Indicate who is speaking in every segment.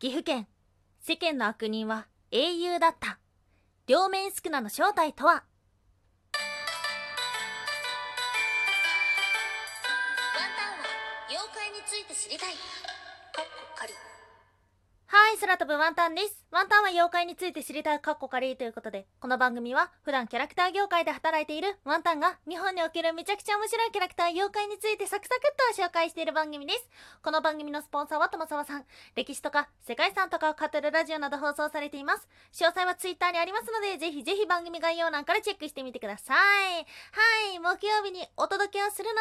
Speaker 1: 岐阜県世間の悪人は英雄だった両面宿儺の正体とは？
Speaker 2: ワンタンは妖怪について知りたい。かっこ仮。
Speaker 1: はい、空飛ぶワンタンです。ワンタンは妖怪について知りたいカッコカリということで、この番組は普段キャラクター業界で働いているワンタンが日本におけるめちゃくちゃ面白いキャラクター妖怪についてサクサクっと紹介している番組です。この番組のスポンサーは友沢さん。歴史とか世界遺産とかを語るラジオなど放送されています。詳細はツイッターにありますので、ぜひぜひ番組概要欄からチェックしてみてください。はい、木曜日にお届けをするの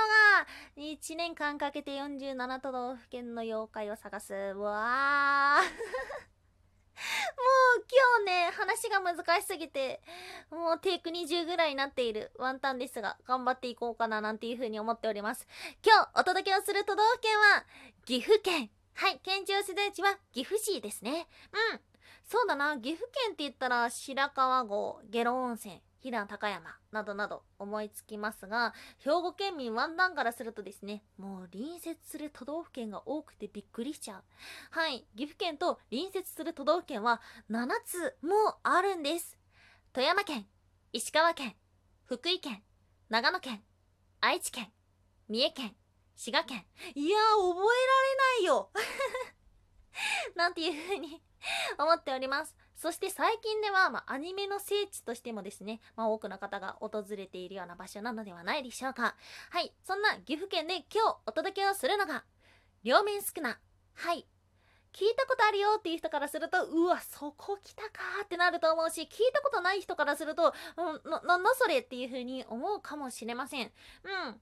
Speaker 1: が、1年間かけて47都道府県の妖怪を探す。わー。もう今日ね、話が難しすぎて、もうテイク20ぐらいになっているワンタンですが、頑張っていこうかななんていう風に思っております。今日お届けをする都道府県は、岐阜県。はい、県庁所在地は岐阜市ですね。うん。そうだな、岐阜県って言ったら白川郷、下呂温泉、飛騨高山などなど思いつきますが、兵庫県民ワンダンからするとですね、もう隣接する都道府県が多くてびっくりしちゃう。はい、岐阜県と隣接する都道府県は7つもあるんです。富山県、石川県、福井県、長野県、愛知県、三重県、滋賀県。いやー、覚えられないよ なんていう風に思っております。そして最近では、まあ、アニメの聖地としてもですね、まあ、多くの方が訪れているような場所なのではないでしょうか。はい、そんな岐阜県で今日お届けをするのが、両面少な。はい。聞いたことあるよっていう人からすると、うわ、そこ来たかってなると思うし、聞いたことない人からすると、うん、な、なんだそれっていう風に思うかもしれません。うん。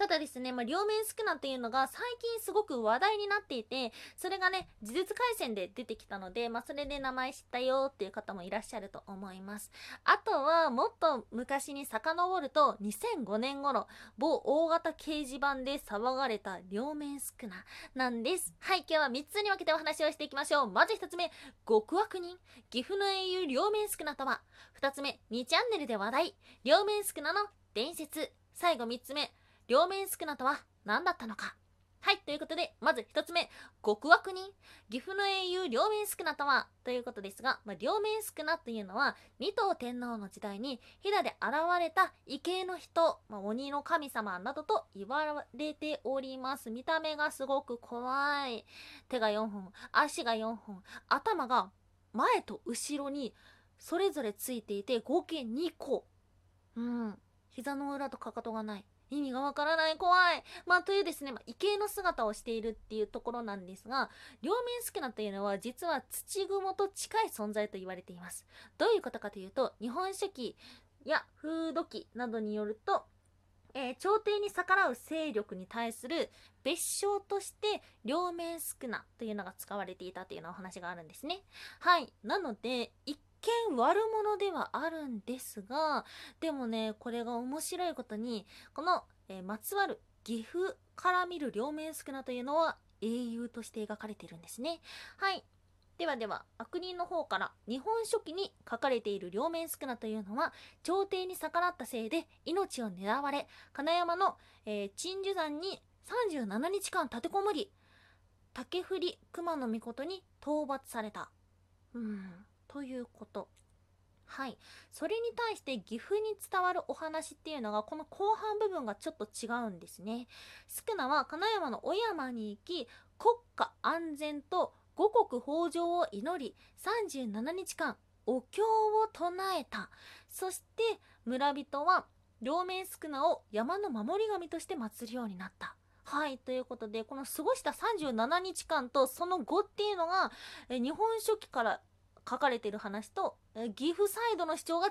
Speaker 1: ただですね、まあ、両面少なっていうのが最近すごく話題になっていて、それがね、呪術廻戦で出てきたので、まあ、それで名前知ったよっていう方もいらっしゃると思います。あとは、もっと昔に遡ると、2005年頃、某大型掲示板で騒がれた両面少ななんです。はい、今日は3つに分けてお話をしていきましょう。まず1つ目、極悪人、岐阜の英雄両面少なとは。2つ目、2チャンネルで話題、両面少なの伝説。最後3つ目、両面少なとは何だったのかはい、ということで、まず一つ目、極悪人。岐阜の英雄両面少なとはということですが、まあ、両面少なというのは、二頭天皇の時代に飛騨で現れた異形の人、まあ、鬼の神様などと言われております。見た目がすごく怖い。手が4本、足が4本、頭が前と後ろにそれぞれついていて、合計2個。うん。膝の裏とかかとがない。意味がわからない怖い。まあというですね、まあ、異形の姿をしているっていうところなんですが、両面少なというのは実は土雲と近い存在と言われています。どういうことかというと、日本書紀や風土記などによると、えー朝廷に逆らう勢力に対する別称として両面少なというのが使われていたというようなお話があるんですね。はい。なので、一見悪者ではあるんですが、でもね、これが面白いことに、この、えーまつわる岐阜から見る両面少なというのは英雄として描かれているんですね。はい。ではでは、悪人の方から日本書紀に書かれている両面少なというのは、朝廷に逆らったせいで命を狙われ、金山の、えー鎮守山に37日間立てこもり、竹振熊野命に討伐された。うん、ということ。はい。それに対して岐阜に伝わるお話っていうのがこの後半部分がちょっと違うんですね。宿儺は金山のお山に行き国家安全と五穀豊穣を祈り37日間お経を唱えた。そして村人は両面宿儺を山の守り神として祀るようになった。はい。ということで、この過ごした37日間とその後っていうのが、え日本書紀から書かれてる話と、え岐阜サイドの主張が違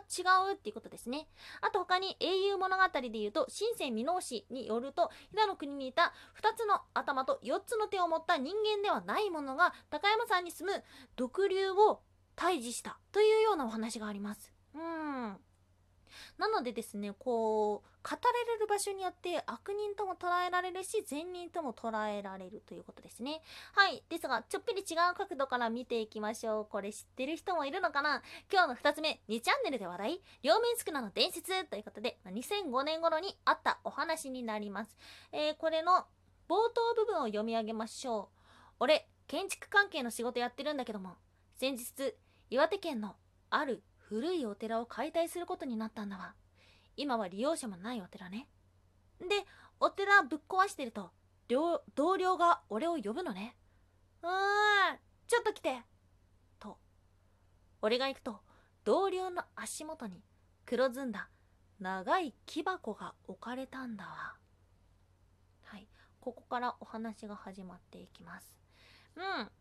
Speaker 1: うっていうことですね。あと他に英雄物語で言うと、新世箕面氏によると、飛騨の国にいた2つの頭と4つの手を持った人間ではないものが、高山さんに住む毒竜を退治したというようなお話があります。うん。なのでですね、こう、語られる場所によって悪人とも捉えられるし、善人とも捉えられるということですね。はい。ですが、ちょっぴり違う角度から見ていきましょう。これ知ってる人もいるのかな？今日の2つ目、2チャンネルで話題、両面少なの伝説ということで、2005年頃にあったお話になります。えー、これの冒頭部分を読み上げましょう。俺、建築関係の仕事やってるんだけども先日岩手県のある古いお寺を解体することになったんだわ。今は利用者もないお寺ね。でお寺ぶっ壊してると同僚が俺を呼ぶのねうーんちょっと来てと。俺が行くと同僚の足元に黒ずんだ長い木箱が置かれたんだわ。はい。ここからお話が始まっていきます。うん。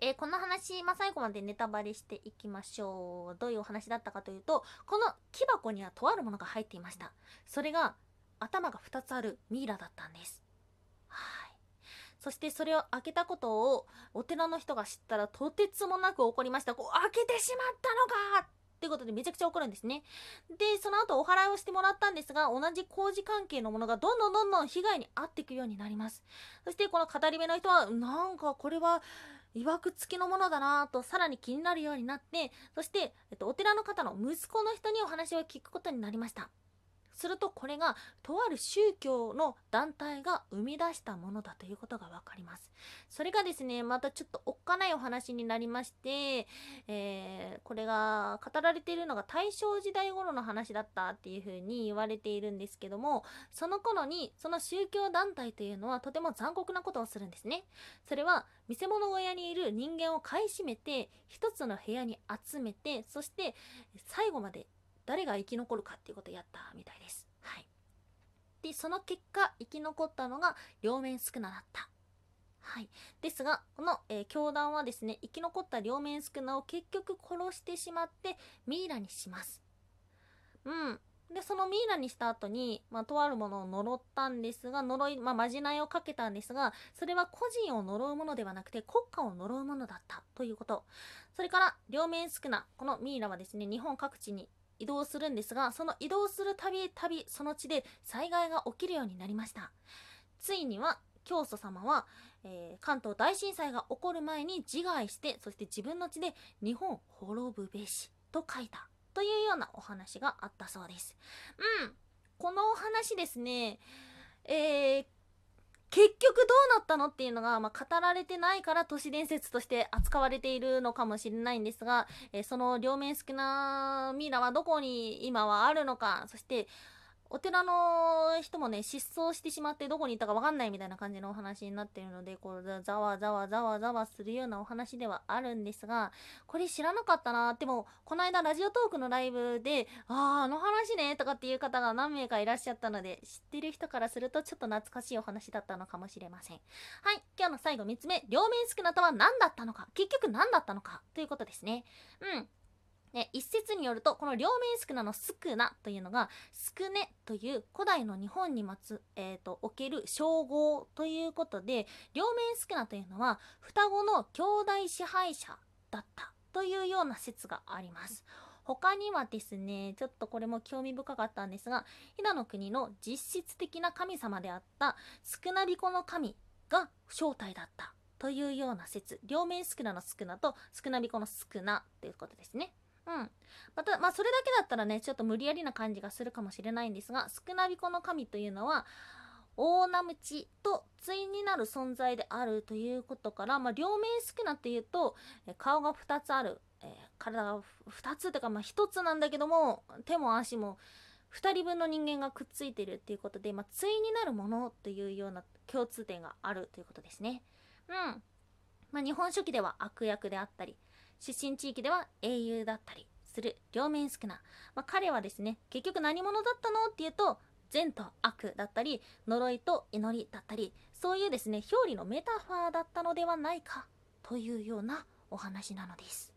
Speaker 1: えーこの話、まあ、最後までネタバレしていきましょう。どういうお話だったかというと、この木箱にはとあるものが入っていました。それが、頭が2つあるミイラだったんです。はい。そしてそれを開けたことをお寺の人が知ったらとてつもなく怒りました。こう開けてしまったのかっていうことでめちゃくちゃ怒るんですね。で、その後お払いをしてもらったんですが、同じ工事関係のものがどんどんどんどん被害に遭っていくようになります。そしてこの語り部の人は、なんかこれは、曰く付きのものだなぁとさらに気になるようになってそして、えっと、お寺の方の息子の人にお話を聞くことになりました。するとこれがとある宗教の団体が生み出したものだということが分かります。それがですねまたちょっとおっかないお話になりまして、えーこれが語られているのが大正時代頃の話だったっていうふうに言われているんですけどもその頃にその宗教団体というのはとても残酷なことをするんですね。それは見せ物小屋にいる人間を買い占めて一つの部屋に集めてそして最後まで誰が生き残るかっていうことをやったみたいです。はい。で、その結果生き残ったのが両面スクナだった。はい。ですが、この、えー教団はですね、生き残った両面スクナを結局殺してしまってミイラにします。うん。で、そのミイラにした後に、まあ、とあるものを呪ったんですが、呪い、まあ、まじないをかけたんですが、それは個人を呪うものではなくて国家を呪うものだったということ。それから、両面スクナ、このミイラはですね、日本各地に移動するんですが、その移動するたびたび、その地で災害が起きるようになりました。ついには、教祖様は、えー関東大震災が起こる前に自害して、そして自分の地で日本滅ぶべしと書いたというようなお話があったそうです。うん。このお話ですね、えー結局どうなったのっていうのが、まあ、語られてないから都市伝説として扱われているのかもしれないんですが、えーその両面好きなミイラはどこに今はあるのかそしてお寺の人もね失踪してしまってどこにいたか分かんないみたいな感じのお話になっているのでこうざわざわざわざわするようなお話ではあるんですがこれ知らなかったなでもこの間ラジオトークのライブで「あああの話ね」とかっていう方が何名かいらっしゃったので知ってる人からするとちょっと懐かしいお話だったのかもしれません。はい今日の最後3つ目。両面少なとは何だったのか。結局何だったのか。ということですね。うん。ね、一説によるとこの両面スクナのスクナというのがスクネという古代の日本にまつ、えー、とおける称号ということで両面スクナというのは双子の兄弟支配者だったというような説があります。他にはですねちょっとこれも興味深かったんですが飛騨の国の実質的な神様であったスクナビコの神が正体だったというような説両面スクナのスクナとスクナビコのスクナということですね。うん、また、まあ、それだけだったらねちょっと無理やりな感じがするかもしれないんですがスクナビコの神というのは大ナムチと対になる存在であるということから、まあ、両面スクナっていうと顔が2つある、えー体が2つというか、まあ、1つなんだけども手も足も2人分の人間がくっついてるっていうことで、まあ、対になるものというような共通点があるということですね。うんまあ、日本書紀では悪役であったり出身地域では英雄だったりする両面少な、まあ、彼はですね結局何者だったのっていうと善と悪だったり呪いと祈りだったりそういうですね表裏のメタファーだったのではないかというようなお話なのです。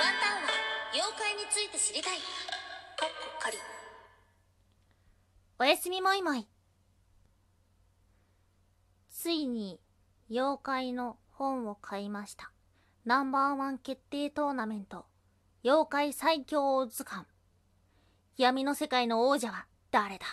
Speaker 2: ワンタンは妖怪について知りたい。かっこ仮
Speaker 1: おやすみもいもいついに妖怪の本を買いましたナンバーワン決定トーナメント妖怪最強図鑑闇の世界の王者は誰だ？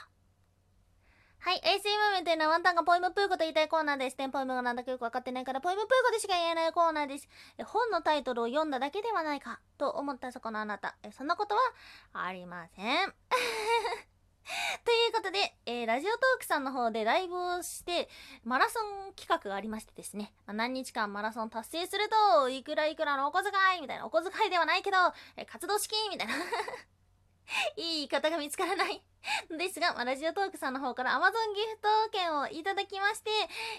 Speaker 1: はい、AC ムーメンというのはワンタンがポエムプーコと言いたいコーナーです。テンポエムがなんだかよくわかってないから、ポエムプーコでしか言えないコーナーです。本のタイトルを読んだだけではないか、と思ったそこのあなた。えそんなことはありません。ということで、えーラジオトークさんの方でライブをして、マラソン企画がありましてですね、まあ何日間マラソン達成すると、いくらいくらのお小遣いみたいな、お小遣いではないけど、えー活動資金みたいな。いい言い方が見つからない。ですが、まラジオトークさんの方から Amazon ギフト券をいただきまして、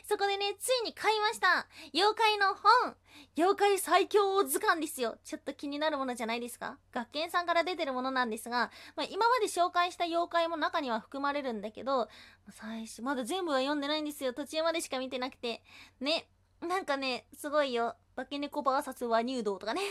Speaker 1: そこでね、ついに買いました。妖怪の本妖怪最強図鑑ですよ。ちょっと気になるものじゃないですか？学研さんから出てるものなんですが、まあ、今まで紹介した妖怪も中には含まれるんだけど、最初、まだ全部は読んでないんですよ。途中までしか見てなくて。ね。なんかね、すごいよ。化け猫 VS ワニュードとかね。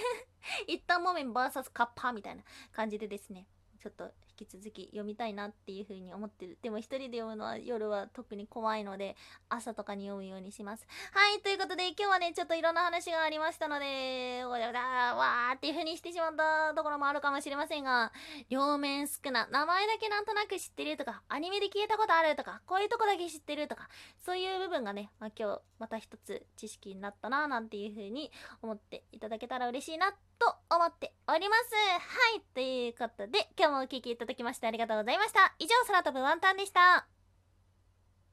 Speaker 1: 一旦モメン VS カッパーみたいな感じでですね。ちょっと引き続き読みたいなっていう風に思ってる。でも一人で読むのは夜は特に怖いので、朝とかに読むようにします。はい、ということで今日はね、ちょっといろんな話がありましたので、わーわっていう風にしてしまったところもあるかもしれませんが、両面少な、名前だけなんとなく知ってるとか、アニメで聞いたことあるとか、こういうとこだけ知ってるとか、そういう部分がね、まあ、今日また一つ知識になったななんていう風に思っていただけたら嬉しいなってと思っております。はい、ということで今日もお聴きいただきましてありがとうございました。以上、空飛ぶワンタンでした。